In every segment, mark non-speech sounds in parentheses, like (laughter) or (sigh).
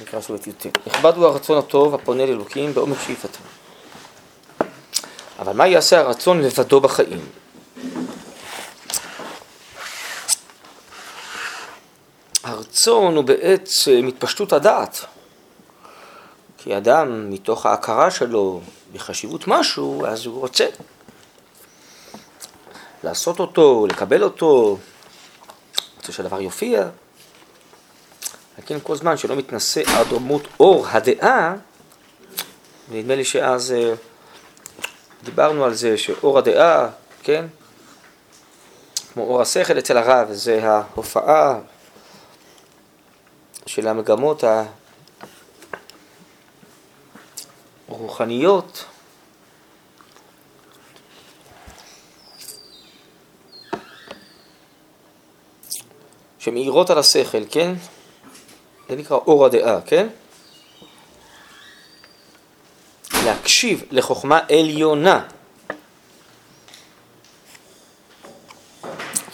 נקרא שוב את י"ט. נכבד הוא הרצון הטוב הפונה לאלוקים בעומק שאיפתו. אבל מה יעשה הרצון לבדו בחיים? הרצון הוא בעצם התפשטות הדעת. כי אדם, מתוך ההכרה שלו בחשיבות משהו, אז הוא רוצה לעשות אותו, לקבל אותו, רוצה שהדבר יופיע. כן, כל זמן שלא מתנשא עד רמות אור. הדעה, נדמה לי שאז אה, דיברנו על זה שאור הדעה, כן, כמו אור השכל אצל הרב, זה ההופעה של המגמות הרוחניות שמאירות על השכל, כן? זה נקרא אור הדעה, כן? להקשיב לחוכמה עליונה.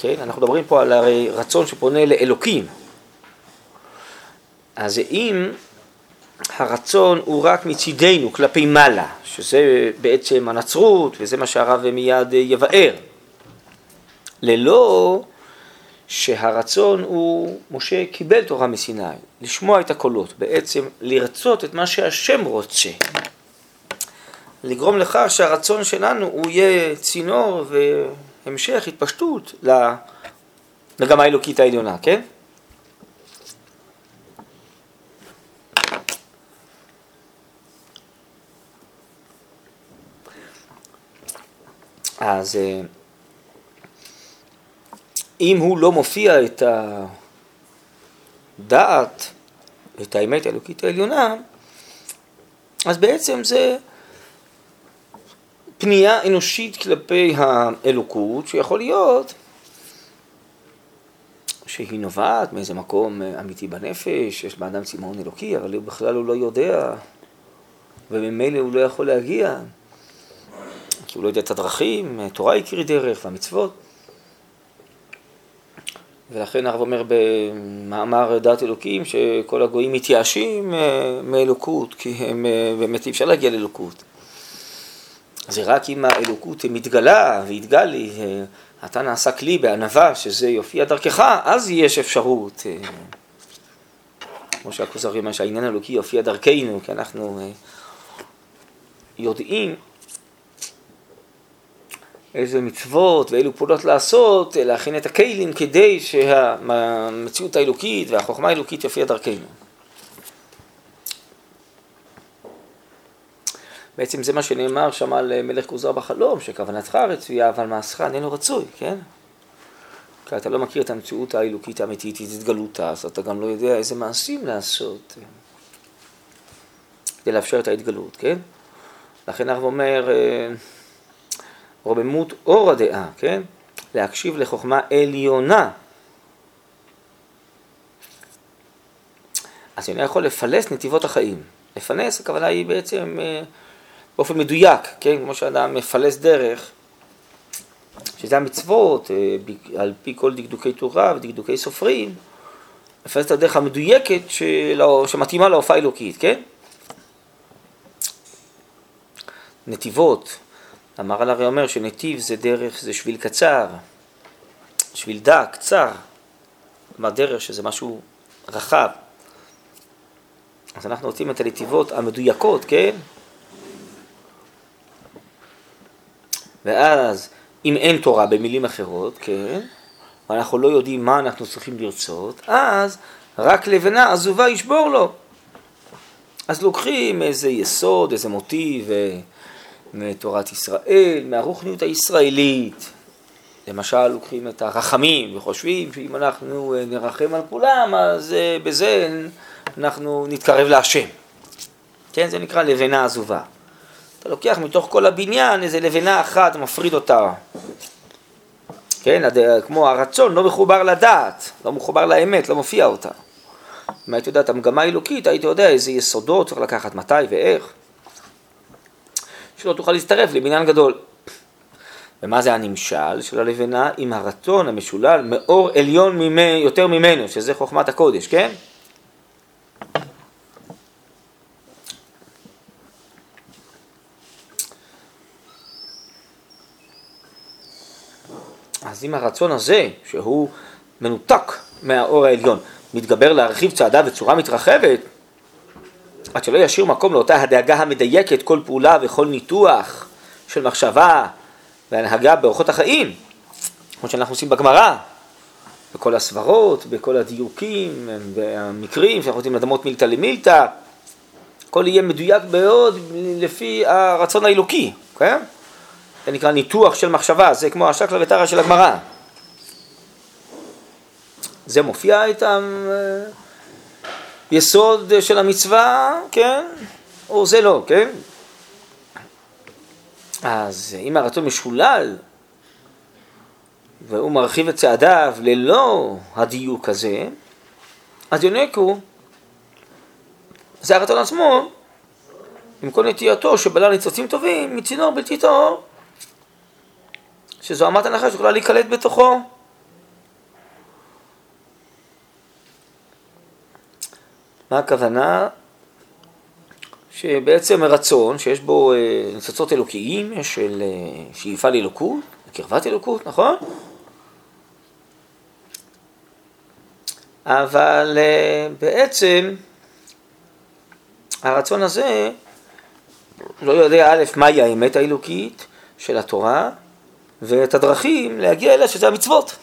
כן? אנחנו מדברים פה על הרי רצון שפונה לאלוקים. אז אם הרצון הוא רק מצידנו כלפי מעלה, שזה בעצם הנצרות וזה מה שהרב מיד יבאר, ללא שהרצון הוא, משה קיבל תורה מסיני, לשמוע את הקולות, בעצם לרצות את מה שהשם רוצה. לגרום לכך שהרצון שלנו הוא יהיה צינור והמשך התפשטות למגמה האלוקית העליונה, כן? אז אה, אם הוא לא מופיע את הדעת, את האמת האלוקית העליונה, אז בעצם זה פנייה אנושית כלפי האלוקות, שיכול להיות שהיא נובעת מאיזה מקום אמיתי בנפש, יש באדם צמאון אלוקי, אבל בכלל הוא לא יודע, וממילא הוא לא יכול להגיע, כי הוא לא יודע את הדרכים, תורה היא קרי דרך והמצוות. ולכן הרב אומר במאמר דת אלוקים שכל הגויים מתייאשים אה, מאלוקות, כי הם אה, באמת אי אפשר להגיע לאלוקות. זה רק אם האלוקות מתגלה והתגלי, אה, אתה נעשה כלי בענווה, שזה יופיע דרכך, אז יש אפשרות. כמו שהכוזרי אומר שהעניין האלוקי יופיע דרכנו, כי אנחנו יודעים איזה מצוות ואילו פעולות לעשות, להכין את הכלים כדי שהמציאות האלוקית והחוכמה האלוקית יופיע דרכנו. בעצם זה מה שנאמר שם על מלך כוזר בחלום, שכוונתך רצויה, אבל מעשך איננו רצוי, כן? כי אתה לא מכיר את המציאות האלוקית האמיתית, את התגלותה, אז אתה גם לא יודע איזה מעשים לעשות כדי לאפשר את ההתגלות, כן? לכן הרב אומר, אה, רוממות אור הדעה, כן? להקשיב לחוכמה עליונה. אז אני יכול לפלס נתיבות החיים. לפלס, הכוונה היא בעצם אה, באופן מדויק, כן? כמו שאדם מפלס דרך, שזה המצוות, אה, על פי כל דקדוקי תורה ודקדוקי סופרים, לפלס את הדרך המדויקת שלא, שמתאימה להופעה אלוקית, כן? נתיבות, המהר"ל הרי אומר שנתיב זה דרך, זה שביל קצר, שביל דק, קצר. כלומר דרך שזה משהו רחב. אז אנחנו רוצים את הנתיבות המדויקות, כן? ואז, אם אין תורה במילים אחרות, כן? ואנחנו לא יודעים מה אנחנו צריכים לרצות, אז רק לבנה עזובה ישבור לו. אז לוקחים איזה יסוד, איזה מוטיב, מתורת ישראל, מהרוחניות הישראלית. למשל, לוקחים את הרחמים וחושבים שאם אנחנו אה, נרחם על כולם, אז אה, בזה אנחנו נתקרב להשם. כן, זה נקרא לבנה עזובה. אתה לוקח מתוך כל הבניין איזה לבנה אחת, מפריד אותה. כן, כמו הרצון לא מחובר לדעת, לא מחובר לאמת, לא מופיע אותה. אם היית יודע את המגמה האלוקית, היית יודע איזה יסודות צריך לקחת, מתי ואיך. שלא תוכל להצטרף לבניין גדול. ומה זה הנמשל של הלבנה עם הרצון המשולל מאור עליון ממי, יותר ממנו, שזה חוכמת הקודש, כן? אז אם הרצון הזה, שהוא מנותק מהאור העליון, מתגבר להרחיב צעדה בצורה מתרחבת, עד שלא ישאיר מקום לאותה הדאגה המדייקת כל פעולה וכל ניתוח של מחשבה והנהגה באורחות החיים, כמו שאנחנו עושים בגמרא, בכל הסברות, בכל הדיוקים והמקרים שאנחנו רוצים לדמות מילתא למילתא, הכל יהיה מדויק מאוד לפי הרצון האלוקי, כן? זה נקרא ניתוח של מחשבה, זה כמו השקלא וטרא של הגמרא. זה מופיע את היסוד של המצווה, כן? או זה לא, כן? אז אם הרצון משולל והוא מרחיב את צעדיו ללא הדיוק הזה, אז יונקו זה הרצון עצמו עם כל נטייתו שבלל ניצוצים טובים מצינור בלתי טהור שזו אמת הנחש שיכולה להיקלט בתוכו. מה הכוונה? שבעצם רצון שיש בו אה, ניצוצות אלוקיים, יש של אה, שאיפה לאלוקות, קרבת אלוקות, נכון? אבל אה, בעצם הרצון הזה לא יודע א', מהי האמת האלוקית של התורה, ואת הדרכים להגיע אליה שזה המצוות.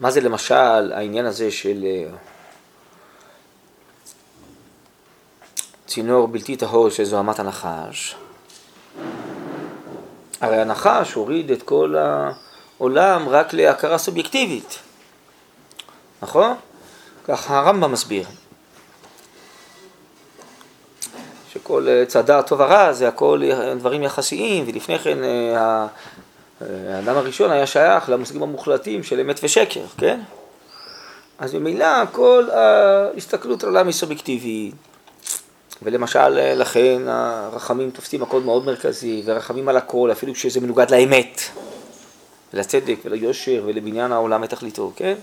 מה זה למשל העניין הזה של אה, צינור בלתי טהור שזו אמת הנחש? הרי הנחש הוריד את כל העולם רק להכרה סובייקטיבית, נכון? ככה הרמב"ם מסביר. שכל אה, צדה טוב הרע זה הכל דברים יחסיים, ולפני כן אה, האדם הראשון היה שייך למושגים המוחלטים של אמת ושקר, כן? אז ממילא כל ההסתכלות על העולם היא סובייקטיבית, ולמשל לכן הרחמים תופסים מקום מאוד מרכזי, ורחמים על הכל, אפילו כשזה מנוגד לאמת, לצדק וליושר ולבניין העולם ותכליתו, כן?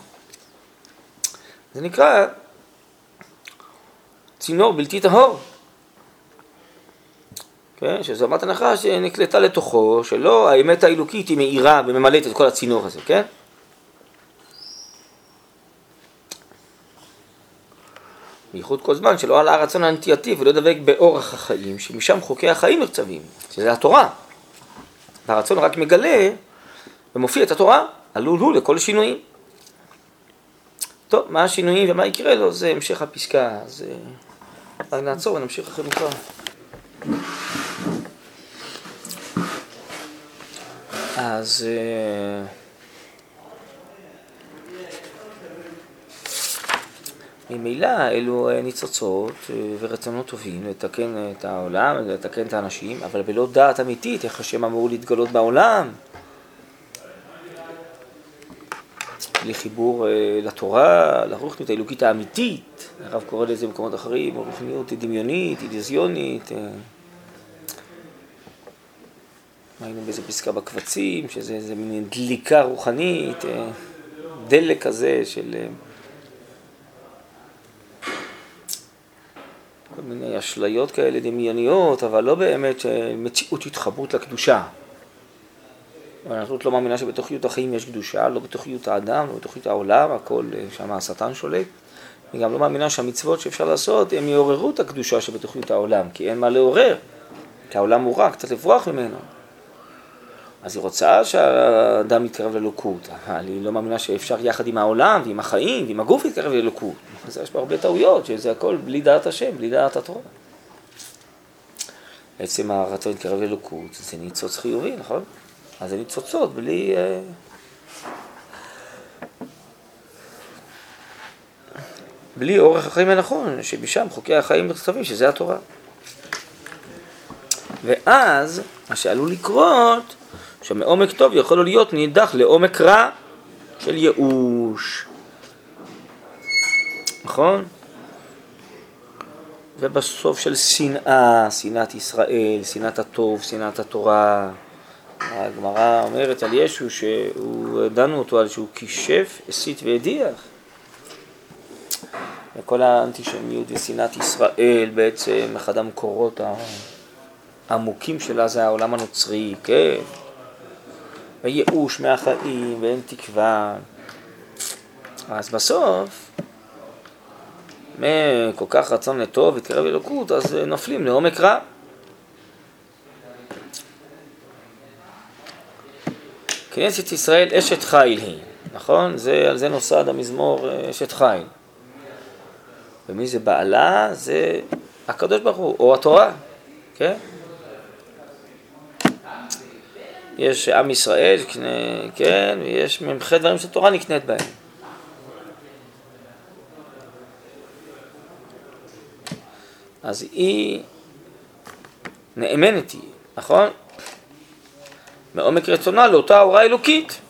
זה נקרא צינור בלתי טהור. כן? שזו אמת הנחה שנקלטה לתוכו, שלא האמת האלוקית היא מאירה וממלאת את כל הצינור הזה, כן? בייחוד כל זמן שלא עלה הרצון הנטייתי ולא דבק באורח החיים, שמשם חוקי החיים נרצבים, שזה התורה. והרצון רק מגלה ומופיע את התורה, עלול הוא לכל שינויים. טוב, מה השינויים ומה יקרה לו, זה המשך הפסקה, אז נעצור ונמשיך אחרי מכבר. אז ממילא אלו אה, ניצוצות אה, ורצונות טובים לתקן את העולם, לתקן את האנשים, אבל בלא דעת אמיתית איך השם אמור להתגלות בעולם. לחיבור לתורה, לרוחניות האלוקית האמיתית, הרב קורא לזה במקומות אחרים, רוחניות דמיונית, אידיזיונית. היינו באיזה פסקה בקבצים, שזה איזה מין דליקה רוחנית, אה, דלק כזה של כל מיני אשליות כאלה דמיוניות, אבל לא באמת מציאות התחברות לקדושה. הנצרות לא מאמינה שבתוכיות החיים יש קדושה, לא בתוכיות האדם, לא בתוכיות העולם, הכל אה, שם השטן שולט. היא גם לא מאמינה שהמצוות שאפשר לעשות, הם יעוררו את הקדושה שבתוכיות העולם, כי אין מה לעורר, כי העולם הוא רע, קצת לברוח ממנו. אז היא רוצה שהאדם יתקרב לאלוקות, אבל היא לא מאמינה שאפשר יחד עם העולם ועם החיים ועם הגוף להתקרב לאלוקות. אז יש פה הרבה טעויות, שזה הכל בלי דעת השם, בלי דעת התורה. בעצם הרצון להתקרב לאלוקות זה ניצוץ חיובי, נכון? אז זה ניצוצות בלי... אה, בלי אורך החיים הנכון, שמשם חוקי החיים נכתבים, שזה התורה. ואז, מה שעלול לקרות, שמעומק טוב יכול להיות נידח לעומק רע, של ייאוש, נכון? ובסוף של שנאה, שנאת ישראל, שנאת הטוב, שנאת התורה. הגמרא אומרת על ישו שהוא, דנו אותו על שהוא כישף, הסית והדיח. וכל האנטישמיות ושנאת ישראל בעצם, אחד המקורות העמוקים שלה זה העולם הנוצרי, כן? וייאוש מהחיים ואין תקווה. אז בסוף, מכל כך רצון לטוב ותקרב אלוקות, אז נופלים לעומק רע. כנסת ישראל אשת חיל היא, נכון? זה, על זה נוסד המזמור אה, אשת חיל. ומי זה בעלה? זה הקדוש ברוך הוא, או התורה, כן? יש עם ישראל, כן, ויש ממחי דברים שהתורה נקנית בהם. אז היא נאמנת היא, נכון? מעומק רצונה לאותה הוראה אלוקית,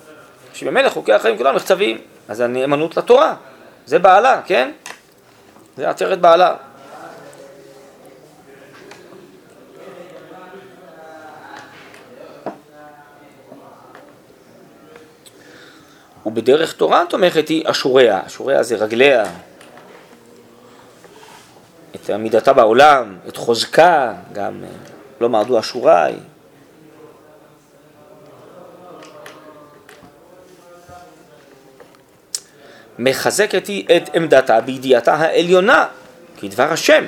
שבמילא חוקי החיים כולם נכתבים, אז הנאמנות לתורה, זה בעלה, כן? זה עצרת בעלה. ובדרך תורה תומכת היא אשוריה, אשוריה זה רגליה, את עמידתה בעולם, את חוזקה, גם לא מרדו אשוריי. מחזקת היא את עמדתה בידיעתה העליונה, כדבר השם.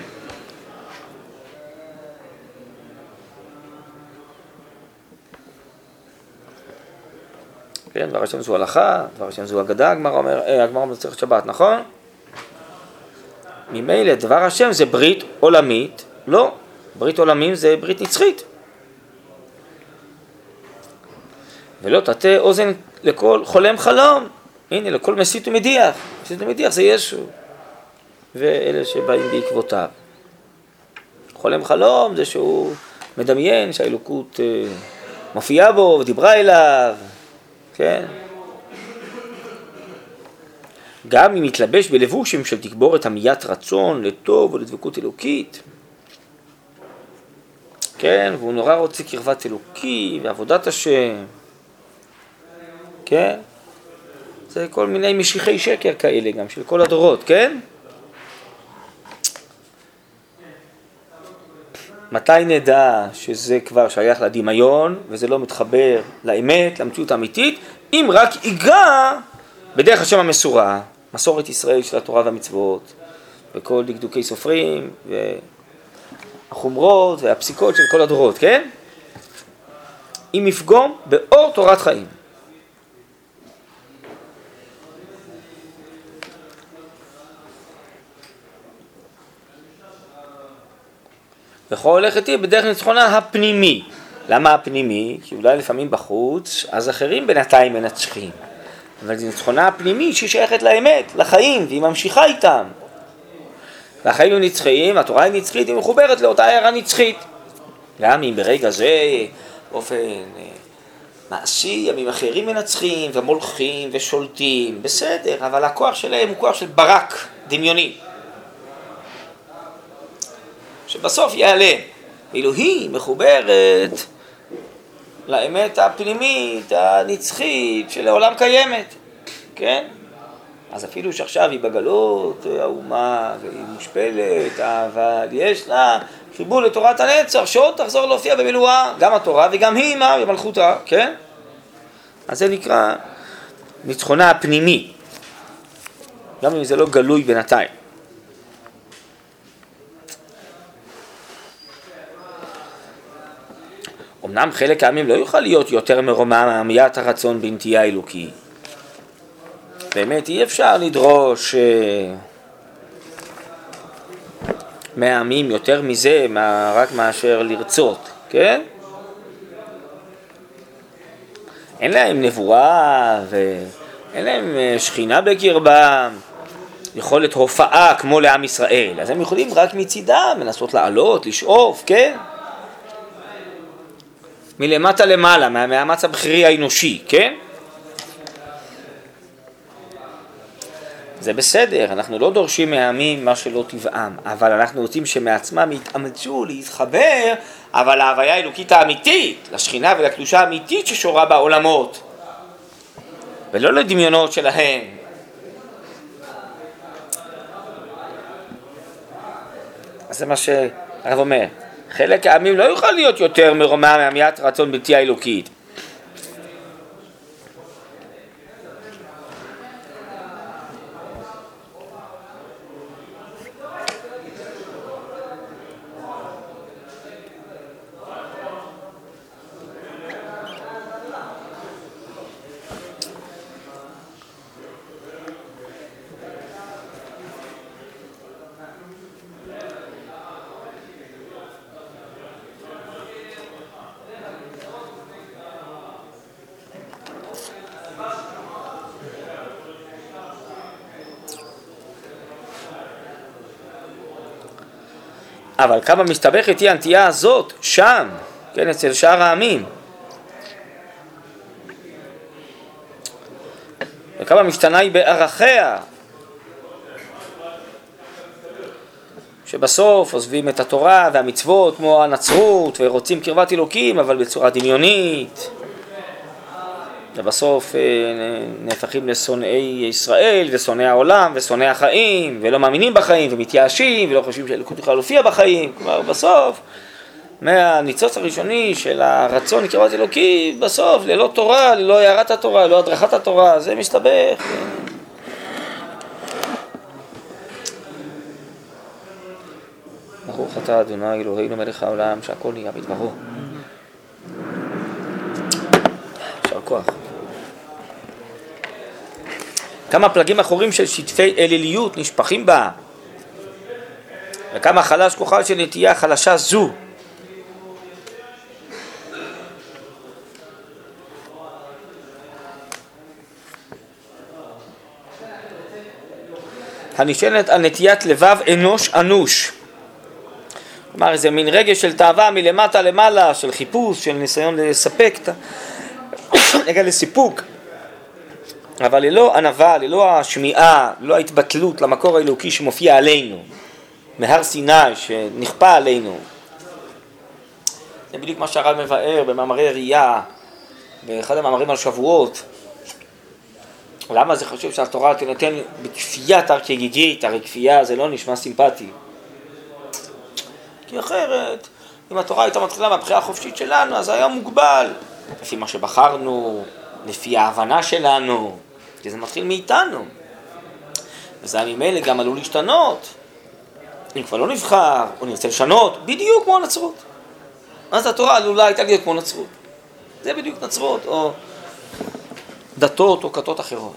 כן, דבר השם זו הלכה, דבר השם זו אגדה, הגמרא אומר, אה, הגמרא במסכת שבת, נכון? ממילא דבר השם זה ברית עולמית, לא, ברית עולמים זה ברית נצחית. ולא תטה אוזן לכל חולם חלום. הנה, לכל מסית ומדיח. מסית ומדיח זה ישו. ואלה שבאים בעקבותיו. חולם חלום זה שהוא מדמיין שהאלוקות אה, מופיעה בו ודיברה אליו, כן? גם אם יתלבש בלבושים של תגבורת המיית רצון לטוב ולדבקות אלוקית, כן, והוא נורא רוצה קרבת אלוקי ועבודת השם, כן? זה כל מיני משיחי שקר כאלה גם, של כל הדורות, כן? מתי נדע שזה כבר שייך לדמיון וזה לא מתחבר לאמת, למציאות האמיתית? אם רק ייגע בדרך השם המסורה, מסורת ישראל של התורה והמצוות, וכל דקדוקי סופרים, והחומרות והפסיקות של כל הדורות, כן? אם יפגום באור תורת חיים. וכל הולכת היא בדרך ניצחונה הפנימי. למה הפנימי? כי אולי לפעמים בחוץ, אז אחרים בינתיים מנצחים. אבל זו ניצחונה הפנימית שהיא שייכת לאמת, לחיים, והיא ממשיכה איתם. והחיים הם נצחיים, התורה היא נצחית, היא מחוברת לאותה הערה נצחית. גם אם ברגע זה, באופן אה, מעשי, ימים אחרים מנצחים ומולכים ושולטים, בסדר, אבל הכוח שלהם הוא כוח של ברק דמיוני. שבסוף ייעלם. ואילו מחוברת לאמת הפנימית, הנצחית, שלעולם קיימת, כן? אז אפילו שעכשיו היא בגלות, האומה, והיא מושפלת, אבל יש לה חיבור לתורת הנצח, שעוד תחזור להופיע במילואה, גם התורה וגם היא עימה במלכותה, כן? אז זה נקרא ניצחונה הפנימי, גם אם זה לא גלוי בינתיים. אמנם חלק העמים לא יוכל להיות יותר מרומם מעמיית הרצון בנטייה אלוקי. באמת אי אפשר לדרוש אה, מהעמים יותר מזה מה, רק מאשר לרצות, כן? אין להם נבואה ואין להם אה, שכינה בקרבם, יכולת הופעה כמו לעם ישראל, אז הם יכולים רק מצידם לנסות לעלות, לשאוף, כן? מלמטה למעלה, מהמאמץ הבכירי האנושי, כן? זה בסדר, אנחנו לא דורשים מהעמים מה שלא טבעם, אבל אנחנו רוצים שמעצמם יתאמצו להתחבר, אבל להוויה האלוקית האמיתית, לשכינה ולקדושה האמיתית ששורה בעולמות, ולא לדמיונות שלהם. אז זה מה שהרב אומר, חלק העמים לא יוכל להיות יותר מרומם מעמיית רצון בלתי האלוקית. אבל כמה מסתבכת היא הנטייה הזאת שם, כן, אצל שאר העמים. וכמה משתנה היא בערכיה, שבסוף עוזבים את התורה והמצוות כמו הנצרות ורוצים קרבת אלוקים אבל בצורה דמיונית ובסוף אה, נהפכים לשונאי ישראל ושונאי העולם ושונאי החיים ולא מאמינים בחיים ומתייאשים ולא חושבים שהליכוד יכולה להופיע בחיים, כלומר בסוף מהניצוץ הראשוני של הרצון לקרבת אלוקי, בסוף ללא תורה, ללא הערת התורה, ללא הדרכת התורה, זה מסתבך. ברוך אתה אדוני אלוהינו מלך העולם שהכל נהיה בדברו. יישר כוח. כמה פלגים אחורים של שטפי אליליות נשפכים בה, וכמה חלש כוחה של נטייה חלשה זו. הנשענת על נטיית לבב אנוש אנוש. כלומר, איזה מין רגש של תאווה מלמטה למעלה, של חיפוש, של ניסיון לספק, (coughs) רגע לסיפוק. אבל ללא ענווה, ללא השמיעה, ללא ההתבטלות למקור האלוקי שמופיע עלינו, מהר סיני שנכפה עלינו. זה בדיוק מה שהרב מבאר במאמרי ראייה, באחד המאמרים על שבועות. למה זה חשוב שהתורה תינתן בכפייה תרקגיגית, הרי כפייה זה לא נשמע סימפטי. כי אחרת, אם התורה הייתה מתחילה מהבחירה החופשית שלנו, אז היה מוגבל, לפי מה שבחרנו, לפי ההבנה שלנו, כי זה מתחיל מאיתנו. וזה ממילא גם עלול להשתנות. אם כבר לא נבחר, או נרצה לשנות, בדיוק כמו הנצרות. אז התורה עלולה הייתה להיות כמו נצרות. זה בדיוק נצרות, או דתות או כתות אחרות.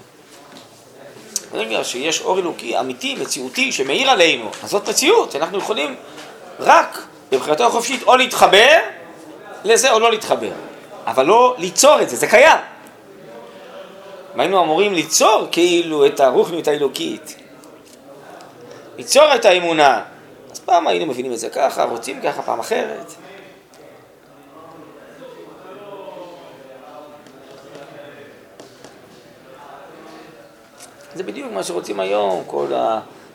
ברגע שיש אור אלוקי אמיתי, מציאותי, שמאיר עלינו, אז זאת מציאות, אנחנו יכולים רק בבחירתו החופשית או להתחבר לזה או לא להתחבר, אבל לא ליצור את זה, זה קיים. והיינו אמורים ליצור כאילו את הרוחניות האלוקית, ליצור את האמונה. אז פעם היינו מבינים את זה ככה, רוצים ככה, פעם אחרת. זה בדיוק מה שרוצים היום, כל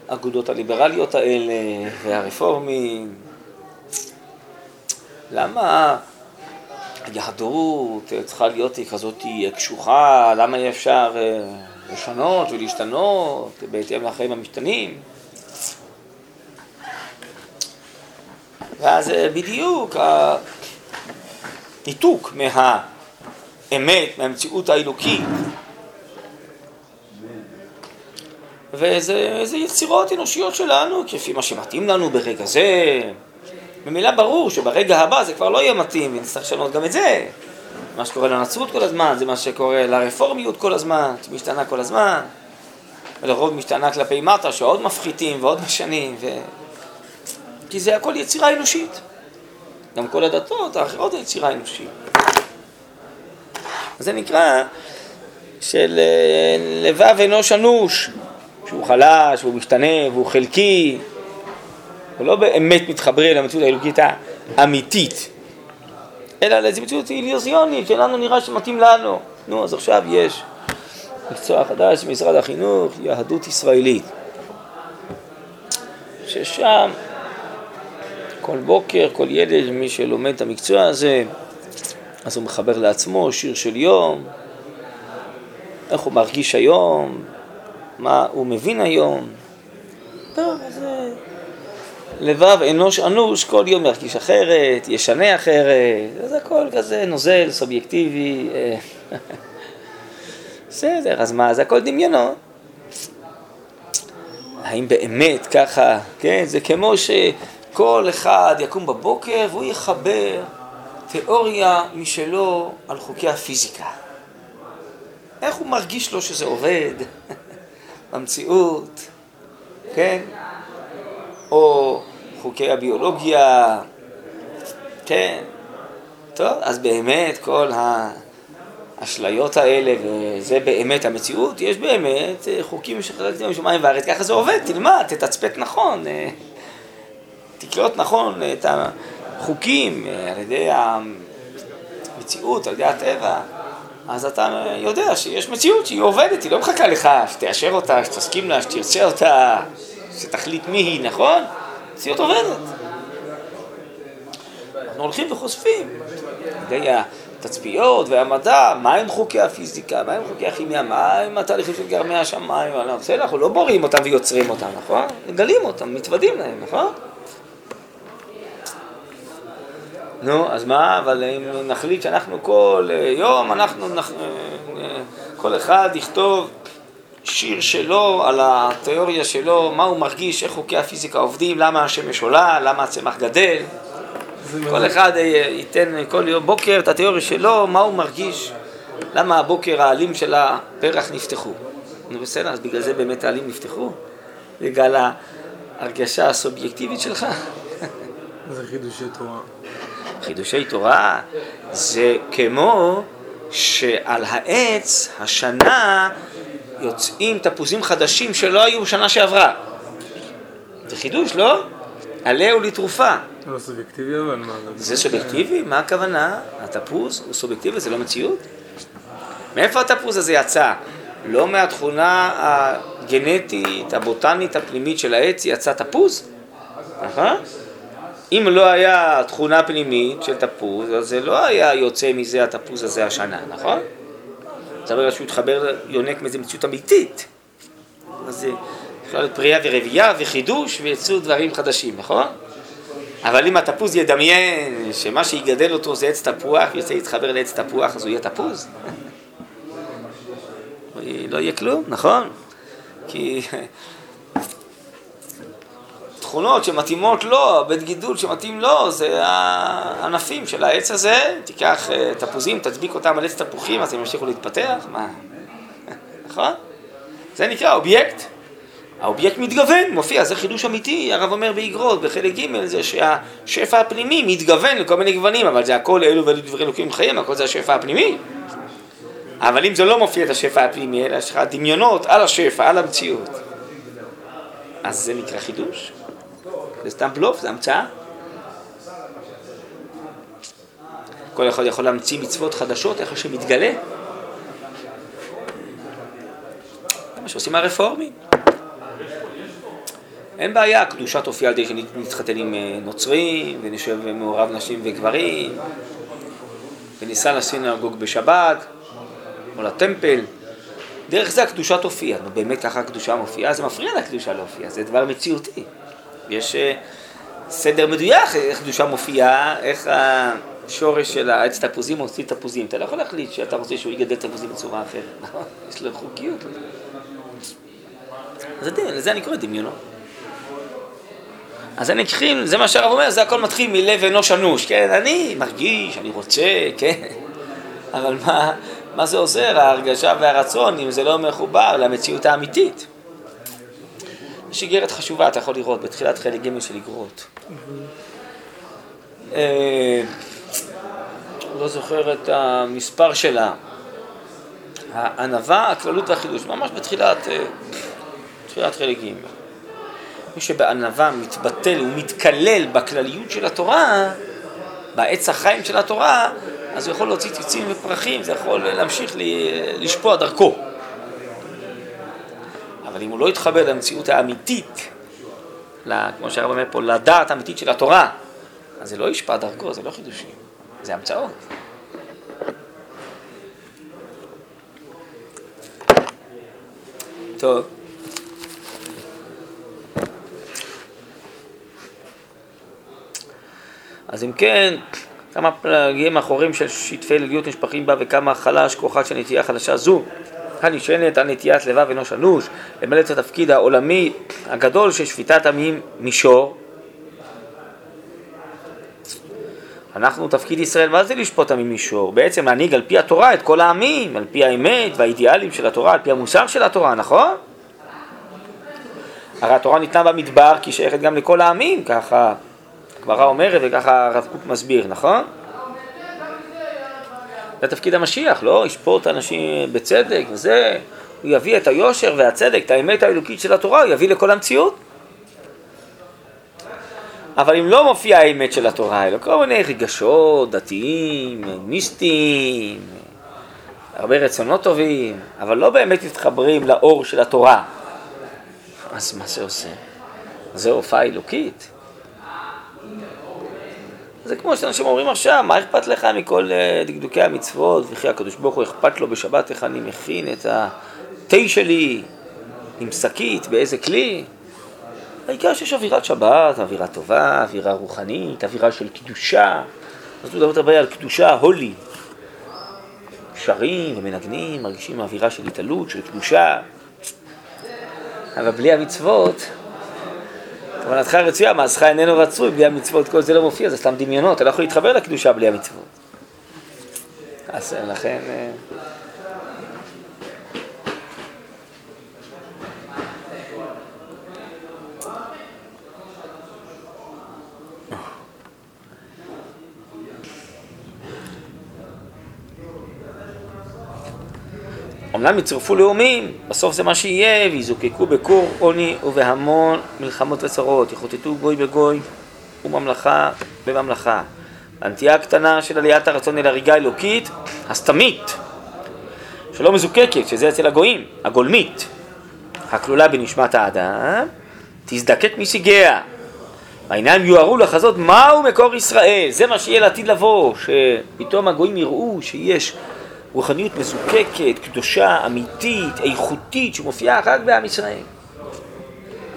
האגודות הליברליות האלה והרפורמים. למה היהדות צריכה להיות כזאת קשוחה, למה אי אפשר אה, לשנות ולהשתנות בהתאם לחיים המשתנים? ואז אה, בדיוק הניתוק מהאמת, מהמציאות האלוקית. וזה יצירות אנושיות שלנו, כפי מה שמתאים לנו ברגע זה. ממילא ברור שברגע הבא זה כבר לא יהיה מתאים, ונצטרך לשנות גם את זה. מה שקורה לנצרות כל הזמן, זה מה שקורה לרפורמיות כל הזמן, שמשתנה כל הזמן. ולרוב משתנה כלפי מטה, שעוד מפחיתים ועוד משנים, ו... כי זה הכל יצירה אנושית. גם כל הדתות האחרות זה יצירה אנושית. זה נקרא של אה, לבב אנוש אנוש, שהוא חלש, והוא משתנה, והוא חלקי, ולא באמת מתחברים למציאות האלוקית האמיתית, אלא לאיזו מציאות איליוזיונית שלנו נראה שמתאים לנו. נו, אז עכשיו יש מקצוע חדש במשרד החינוך, יהדות ישראלית. ששם כל בוקר, כל ילד, מי שלומד את המקצוע הזה, אז הוא מחבר לעצמו שיר של יום, איך הוא מרגיש היום, מה הוא מבין היום. לבב אנוש אנוש כל יום ירגיש אחרת, ישנה אחרת, אז הכל כזה נוזל, סובייקטיבי. אה. (laughs) בסדר, אז מה, זה הכל דמיונות. האם באמת ככה, כן, זה כמו שכל אחד יקום בבוקר והוא יחבר תיאוריה משלו על חוקי הפיזיקה. איך הוא מרגיש לו שזה עובד (laughs) במציאות, כן? או חוקי הביולוגיה, כן? טוב, אז באמת כל האשליות האלה, וזה באמת המציאות, יש באמת אה, חוקים שחלקתם משמיים וארץ, ככה זה עובד, תלמד, תתצפת נכון, אה, תקלוט נכון את החוקים אה, על ידי המציאות, על ידי הטבע. אז אתה יודע שיש מציאות שהיא עובדת, היא לא מחכה לך, שתאשר אותה, שתסכים לה, שתרצה אותה, שתחליט מי היא, נכון? מציאות עובדת. אנחנו הולכים וחושפים, ידי התצפיות והמדע, מהם חוקי הפיזיקה, מהם חוקי הכימיה, מהם התהליכים של גרמי השמיים, בסדר, אנחנו לא בוראים אותם ויוצרים אותם, נכון? מגלים אותם, מתוודים להם, נכון? נו, אז מה, אבל אם נחליט שאנחנו כל יום, אנחנו, נח... אה, אה, כל אחד יכתוב שיר שלו על התיאוריה שלו, מה הוא מרגיש, איך חוקי הפיזיקה עובדים, למה השמש עולה, למה הצמח גדל. כל אחד ייתן כל יום בוקר את התיאוריה שלו, מה הוא מרגיש, למה הבוקר העלים של הפרח נפתחו. נו בסדר, אז בגלל זה באמת העלים נפתחו? בגלל ההרגשה הסובייקטיבית שלך? זה חידושי תורה. חידושי תורה זה כמו שעל העץ השנה יוצאים תפוזים חדשים שלא היו בשנה שעברה. זה חידוש, לא? עלה ולתרופה. לא סובייקטיבי אבל מה? זה סובייקטיבי? מה הכוונה? התפוז הוא סובייקטיבי, זה לא מציאות? מאיפה התפוז הזה יצא? לא מהתכונה הגנטית, הבוטנית, הפנימית של העץ יצא תפוז? נכון? אם לא היה תכונה פנימית של תפוז, אז זה לא היה יוצא מזה התפוז הזה השנה, נכון? זה ברגע שהוא התחבר, יונק מאיזה מציאות אמיתית. אז זה יכול להיות פריאה ורבייה וחידוש ויצאו דברים חדשים, נכון? אבל אם התפוז ידמיין שמה שיגדל אותו זה עץ תפוח, ויוצא להתחבר לעץ תפוח, אז הוא יהיה תפוז. (laughs) לא יהיה כלום, נכון? כי תכונות שמתאימות לו, בית גידול שמתאים לו, זה הענפים של העץ הזה. תיקח אה, תפוזים, תדביק אותם על עץ תפוחים, אז הם ימשיכו להתפתח, מה? (laughs) נכון? זה נקרא אובייקט. האובייקט מתגוון, מופיע, זה חידוש אמיתי, הרב אומר באגרות, בחלק ג' זה שהשפע הפנימי מתגוון לכל מיני גוונים, אבל זה הכל אלו ואלו דברי אלוקים חיים, הכל זה השפע הפנימי. אבל אם זה לא מופיע את השפע הפנימי, אלא יש לך דמיונות על השפע, על המציאות, אז זה נקרא חידוש. זה סתם בלוף, זה המצאה. כל אחד יכול להמציא מצוות חדשות, איך שמתגלה. זה מה שעושים הרפורמים. אין בעיה, קדושה תופיע על ידי שנתחתן עם אה, נוצרים, ונשב מעורב נשים וגברים, וניסע לסינגוג בשבת, או לטמפל. דרך זה הקדושה תופיע. נו באמת ככה הקדושה מופיעה? זה מפריע לקדושה להופיע, זה דבר מציאותי. יש אה, סדר מדויק איך קדושה מופיעה, איך השורש של העץ תפוזים מוציא תפוזים. אתה לא יכול להחליט שאתה רוצה שהוא יגדל תפוזים בצורה אחרת, (laughs) נכון? יש לו חוקיות. אז לזה אני קורא דמיונות. אז הנקחים, זה מה שהרב אומר, זה הכל מתחיל מלב אנוש אנוש, כן? אני מרגיש, אני רוצה, (laughs) כן? אבל מה, מה זה עוזר, ההרגשה והרצון, אם זה לא מחובר למציאות האמיתית? יש איגרת חשובה, אתה יכול לראות, בתחילת חלק ג' של איגרות. אה, לא זוכר את המספר שלה. הענווה, הכללות והחידוש, ממש בתחילת, אה, בתחילת חלק ג'. מי שבענווה מתבטל ומתקלל בכלליות של התורה, בעץ החיים של התורה, אז הוא יכול להוציא ציצים ופרחים, זה יכול להמשיך לשפוע דרכו. אבל אם הוא לא יתחבר למציאות האמיתית, כמו שהרב אומר פה, לדעת האמיתית של התורה, אז זה לא ישפע דרכו, זה לא חידושים, זה המצאות. טוב. אז אם כן, כמה פלגים אחורים של שטפי ליליות נשפכים בה וכמה חלש כוחה של נטייה חדשה זו, הנשענת על נטיית לבב אנוש אנוש, למלא את התפקיד העולמי הגדול של שפיטת עמים מישור. אנחנו, תפקיד ישראל, מה זה לשפוט עמים מישור? בעצם להנהיג על פי התורה את כל העמים, על פי האמת והאידיאלים של התורה, על פי המוסר של התורה, נכון? הרי התורה ניתנה במדבר כי היא שייכת גם לכל העמים, ככה הגמרא אומרת וככה הרב קוק מסביר, נכון? זה תפקיד המשיח, לא? ישפוט אנשים בצדק וזה, הוא יביא את היושר והצדק, את האמת האלוקית של התורה, הוא יביא לכל המציאות. אבל אם לא מופיעה האמת של התורה, אלא כל מיני רגשות דתיים, מיסטיים, הרבה רצונות טובים, אבל לא באמת מתחברים לאור של התורה, אז מה זה עושה? זה הופעה אלוקית. זה כמו שאנשים אומרים עכשיו, מה אכפת לך מכל אה, דקדוקי המצוות, וכי הקדוש ברוך הוא אכפת לו בשבת איך אני מכין את התה שלי עם שקית, באיזה כלי? העיקר שיש אווירת שבת, אווירה טובה, אווירה רוחנית, אווירה של קדושה. אז הוא מדבר הרבה על קדושה, הולי. שרים ומנגנים, מרגישים אווירה של התעלות, של קדושה. אבל בלי המצוות, כוונתך רצויה, מעשך איננו רצוי, בלי המצוות כל זה לא מופיע, זה סתם דמיונות, אתה לא יכול להתחבר לקדושה בלי המצוות. אז לכן... אמנם יצרפו לאומים, בסוף זה מה שיהיה, ויזוקקו בקור עוני ובהמון מלחמות וצרות, יחוטטו גוי בגוי וממלכה בממלכה. הנטייה הקטנה של עליית הרצון אל הריגה האלוקית, הסתמית, שלא מזוקקת, שזה אצל הגויים, הגולמית, הכלולה בנשמת האדם, תזדקק משיגיה. העיניים יוארו לחזות מהו מקור ישראל, זה מה שיהיה לעתיד לבוא, שפתאום הגויים יראו שיש רוחניות מזוקקת, קדושה, אמיתית, איכותית, שמופיעה רק בעם ישראל.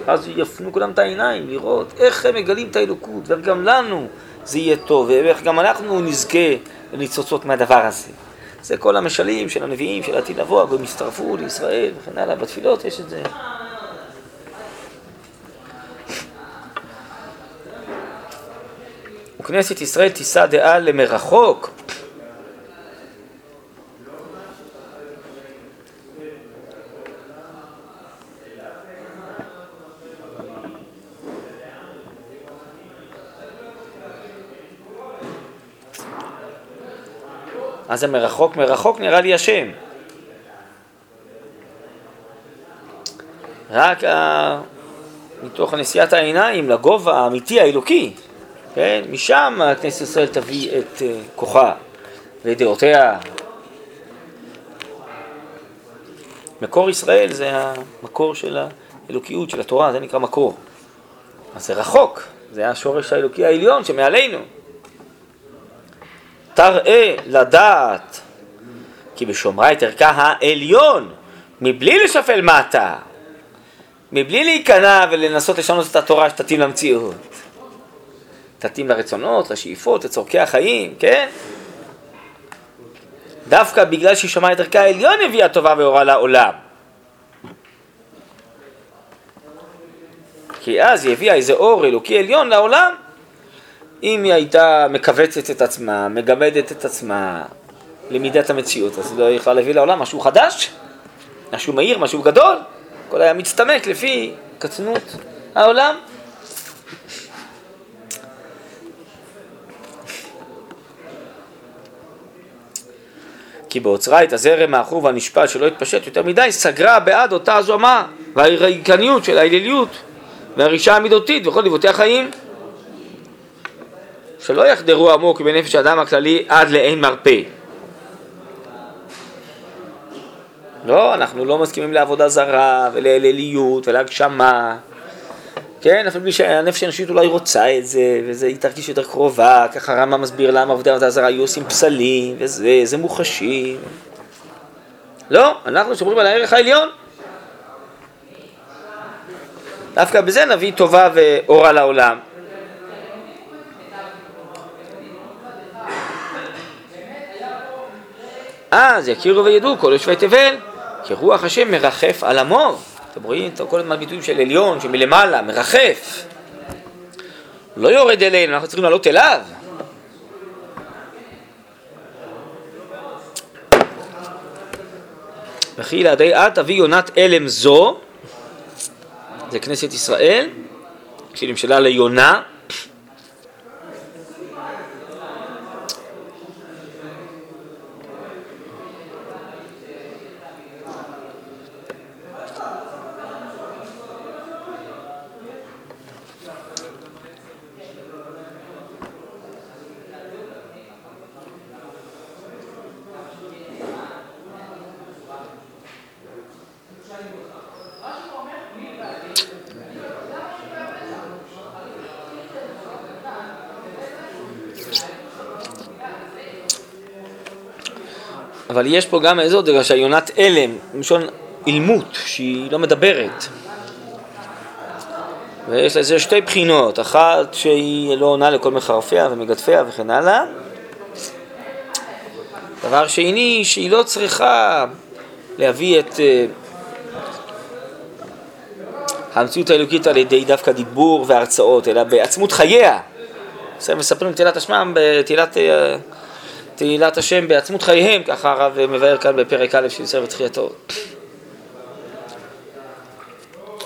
אז יפנו כולם את העיניים לראות איך הם מגלים את האלוקות, ואיך גם לנו זה יהיה טוב, ואיך גם אנחנו נזכה לניצוצות מהדבר הזה. זה כל המשלים של הנביאים של העתיד לבוא, הגויים יצטרפו לישראל וכן הלאה, בתפילות יש את זה. וכנסת ישראל תישא דעה למרחוק מה זה מרחוק? מרחוק נראה לי השם. רק ה... מתוך נשיאת העיניים לגובה האמיתי האלוקי, כן? משם כנסת ישראל תביא את uh, כוחה ואת דעותיה. מקור ישראל זה המקור של האלוקיות, של התורה, זה נקרא מקור. אז זה רחוק, זה השורש האלוקי העליון שמעלינו. תראה לדעת כי בשומרה את ערכה העליון מבלי לשפל מטה, מבלי להיכנע ולנסות לשנות את התורה שתתאים למציאות. תתאים לרצונות, לשאיפות, לצורכי החיים, כן? דווקא בגלל שהיא שמעה את ערכה העליון הביאה טובה ואורה לעולם. כי אז היא הביאה איזה אור אלוקי עליון לעולם אם היא הייתה מכווצת את עצמה, מגמדת את עצמה למידת המציאות, אז היא לא יכולה להביא לעולם משהו חדש, משהו מהיר, משהו גדול, הכל היה מצטמק לפי קצנות העולם. כי בעוצרה את הזרם העכור והנשפט שלא התפשט יותר מדי, סגרה בעד אותה הזוהמה והריקניות של האליליות והרישה המידותית וכל דיבותי החיים. שלא יחדרו עמוק בנפש האדם הכללי עד לאין מרפא. לא, אנחנו לא מסכימים לעבודה זרה ולאליליות ולהגשמה. כן, אפילו בלי שהנפש האנושית אולי רוצה את זה, וזה תרגיש יותר קרובה, ככה רמב"ם מסביר למה עבודה זרה היו עושים פסלים, וזה, זה מוחשים. לא, אנחנו שומרים על הערך העליון. דווקא בזה נביא טובה ואורה לעולם. אז יכירו וידעו כל יושבי תבל, כי רוח השם מרחף על עמו. אתם רואים את כל הזמן ביטויים של עליון, שמלמעלה, מרחף. לא יורד אלינו, אנחנו צריכים לעלות אליו. וכי לעדי את תביא יונת אלם זו, זה כנסת ישראל, כשהיא נמשלה ליונה, יש פה גם איזו דרגה שהיונת אלם, מלשון אילמות, שהיא לא מדברת. ויש לזה שתי בחינות, אחת שהיא לא עונה לכל מחרפיה ומגדפיה וכן הלאה. דבר שני, שהיא לא צריכה להביא את uh, המציאות האלוקית על ידי דווקא דיבור והרצאות, אלא בעצמות חייה. מספרים תהילת השמם בתהילת... תהילת השם בעצמות חייהם, ככה הרב מבאר כאן בפרק א' של סרט תחייתו.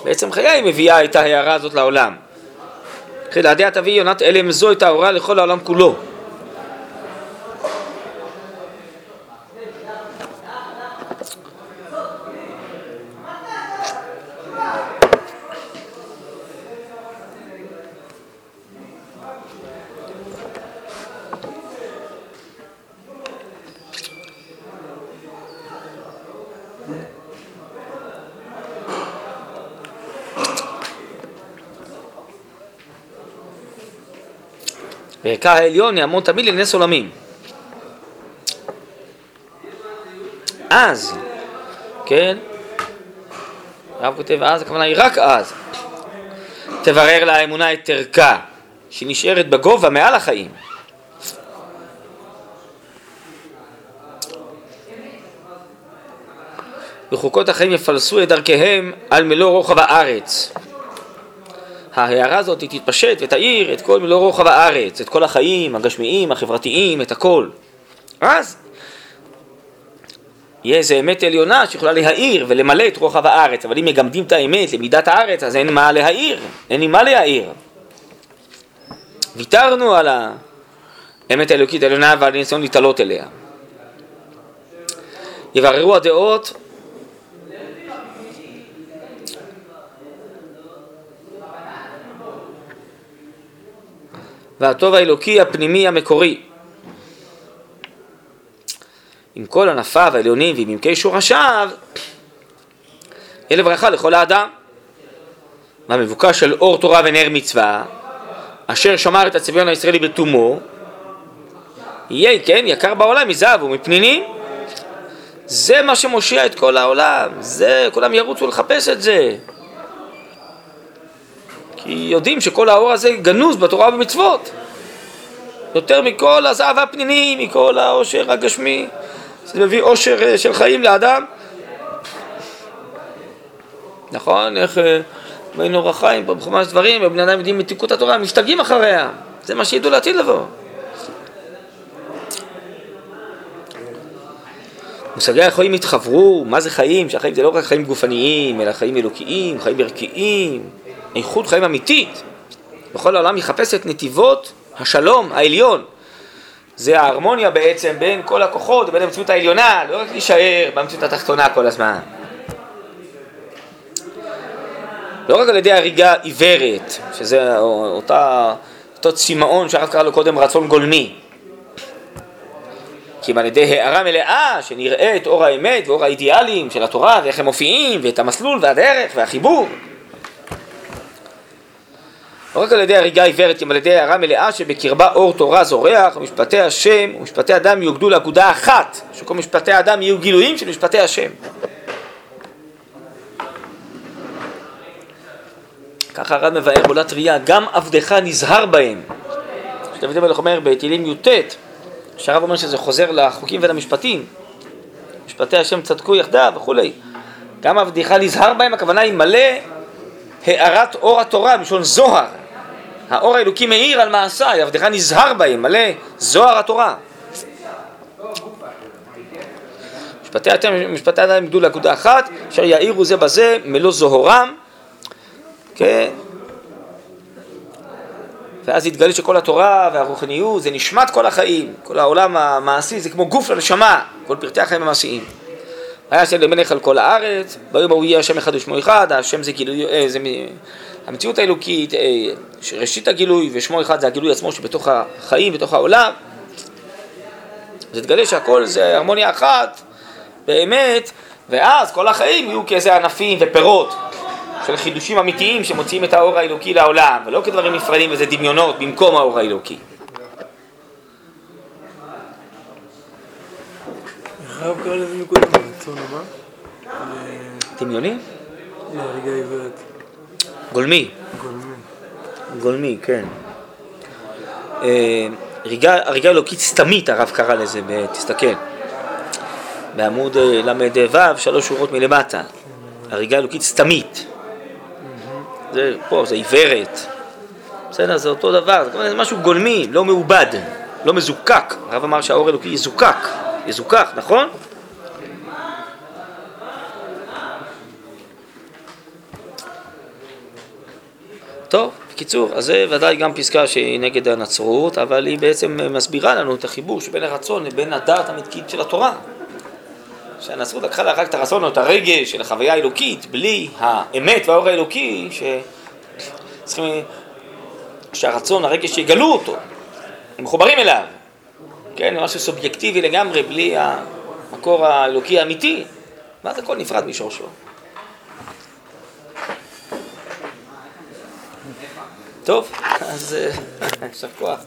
בעצם חיי מביאה את ההערה הזאת לעולם. חילדיה תביא יונת אלם זו את ההוראה לכל העולם כולו. וערכה העליון יעמוד תמיד לנס עולמים. אז, כן, הרב כותב אז, הכוונה היא רק אז, תברר לה האמונה את ערכה, שהיא נשארת בגובה מעל החיים. וחוקות החיים יפלסו את דרכיהם על מלוא רוחב הארץ. ההערה הזאת היא תתפשט ותאיר את כל מלוא רוחב הארץ, את כל החיים הגשמיים, החברתיים, את הכל. אז יהיה איזה אמת עליונה שיכולה להאיר ולמלא את רוחב הארץ, אבל אם מגמדים את האמת למידת הארץ, אז אין מה להאיר, אין לי מה להאיר. ויתרנו על האמת האלוקית העליונה ועל הניסיון להתעלות אליה. יבררו הדעות והטוב האלוקי הפנימי המקורי. עם כל ענפיו העליונים ועם עמקי שורשיו, יהיה לברכה לכל האדם. והמבוקש של אור תורה ונר מצווה, אשר שמר את הצביון הישראלי בתומו, יהיה, כן, יקר בעולם מזהב ומפנינים. זה מה שמושיע את כל העולם, זה, כולם ירוצו לחפש את זה. כי יודעים שכל האור הזה גנוז בתורה ובמצוות. יותר מכל הזהב הפניני, מכל העושר הגשמי. זה מביא עושר אה, של חיים לאדם. נכון? איך ראינו אורח חיים פה בחומש דברים, ובני אדם יודעים מתיקות התורה, משתגעים אחריה. זה מה שידעו לעתיד לבוא. מושגי החיים התחברו, מה זה חיים? שהחיים זה לא רק חיים גופניים, אלא חיים אלוקיים, חיים ערכיים. איכות חיים אמיתית. בכל העולם יחפש את נתיבות השלום העליון. זה ההרמוניה בעצם בין כל הכוחות ובין המציאות העליונה, לא רק להישאר במציאות התחתונה כל הזמן. לא רק על ידי הריגה עיוורת, שזה אותה, אותו צמאון שהרב קרא לו קודם רצון גולמי, כי אם על ידי הערה מלאה שנראה את אור האמת ואור האידיאלים של התורה ואיך הם מופיעים ואת המסלול והדרך והחיבור. לא רק על ידי הריגה עיוורת, אם על ידי הערה מלאה שבקרבה אור תורה זורח, ומשפטי השם ומשפטי אדם יאוגדו לאגודה אחת, שכל משפטי האדם יהיו גילויים של משפטי השם. ככה הרב מבאר עולת ראייה, גם עבדך נזהר בהם. שדוד המלך אומר בתהילים י"ט, שהרב אומר שזה חוזר לחוקים ולמשפטים, משפטי השם צדקו יחדיו וכולי. גם עבדך נזהר בהם, הכוונה היא מלא הארת אור התורה, מלשון זוהר. האור האלוקי מאיר על מעשיי, עבדך נזהר בהם, מלא זוהר התורה. משפטי אתם, משפטי אדם ימדו לאגודה אחת, אשר יאירו זה בזה מלוא זוהרם, כן? ואז יתגלה שכל התורה והרוחניות זה נשמת כל החיים, כל העולם המעשי זה כמו גוף לנשמה, כל פרטי החיים המעשיים. היה השם למלך על כל הארץ, ביום ההוא יהיה השם אחד ושמו אחד, השם זה גילוי, אה, זה המציאות האלוקית, אה, ראשית הגילוי, ושמו אחד זה הגילוי עצמו שבתוך החיים, בתוך העולם. אז יתגלה שהכל זה הרמוניה אחת, באמת, ואז כל החיים יהיו כאיזה ענפים ופירות של חידושים אמיתיים שמוציאים את האור האלוקי לעולם, ולא כדברים נפרדים וזה דמיונות במקום האור האלוקי. הרב קרא לזה מקודם ברצון הבא. דמיוני? להריגה עיוורת. גולמי. גולמי. כן. אה, הריגה, הריגה אלוקית סתמית, הרב קרא לזה, תסתכל. בעמוד אה, ל"ו, שלוש שורות מלמטה. הריגה אלוקית סתמית. זה פה, זה עיוורת. בסדר, זה אותו דבר, זה משהו גולמי, לא מעובד, לא מזוקק. הרב אמר שהאור האלוקי יזוקק, יזוכח, נכון? טוב, בקיצור, אז זה ודאי גם פסקה שהיא נגד הנצרות, אבל היא בעצם מסבירה לנו את החיבור שבין הרצון לבין הדעת המתקית של התורה. שהנצרות לקחה לה רק את הרצון או את הרגש של החוויה האלוקית, בלי האמת והאור האלוקי, שצריכים, שהרצון, הרגש יגלו אותו, הם מחוברים אליו. כן, משהו סובייקטיבי לגמרי, בלי המקור האלוקי האמיתי, ואז הכל נפרד משורשו. טוב, אז (laughs) יישר כוח.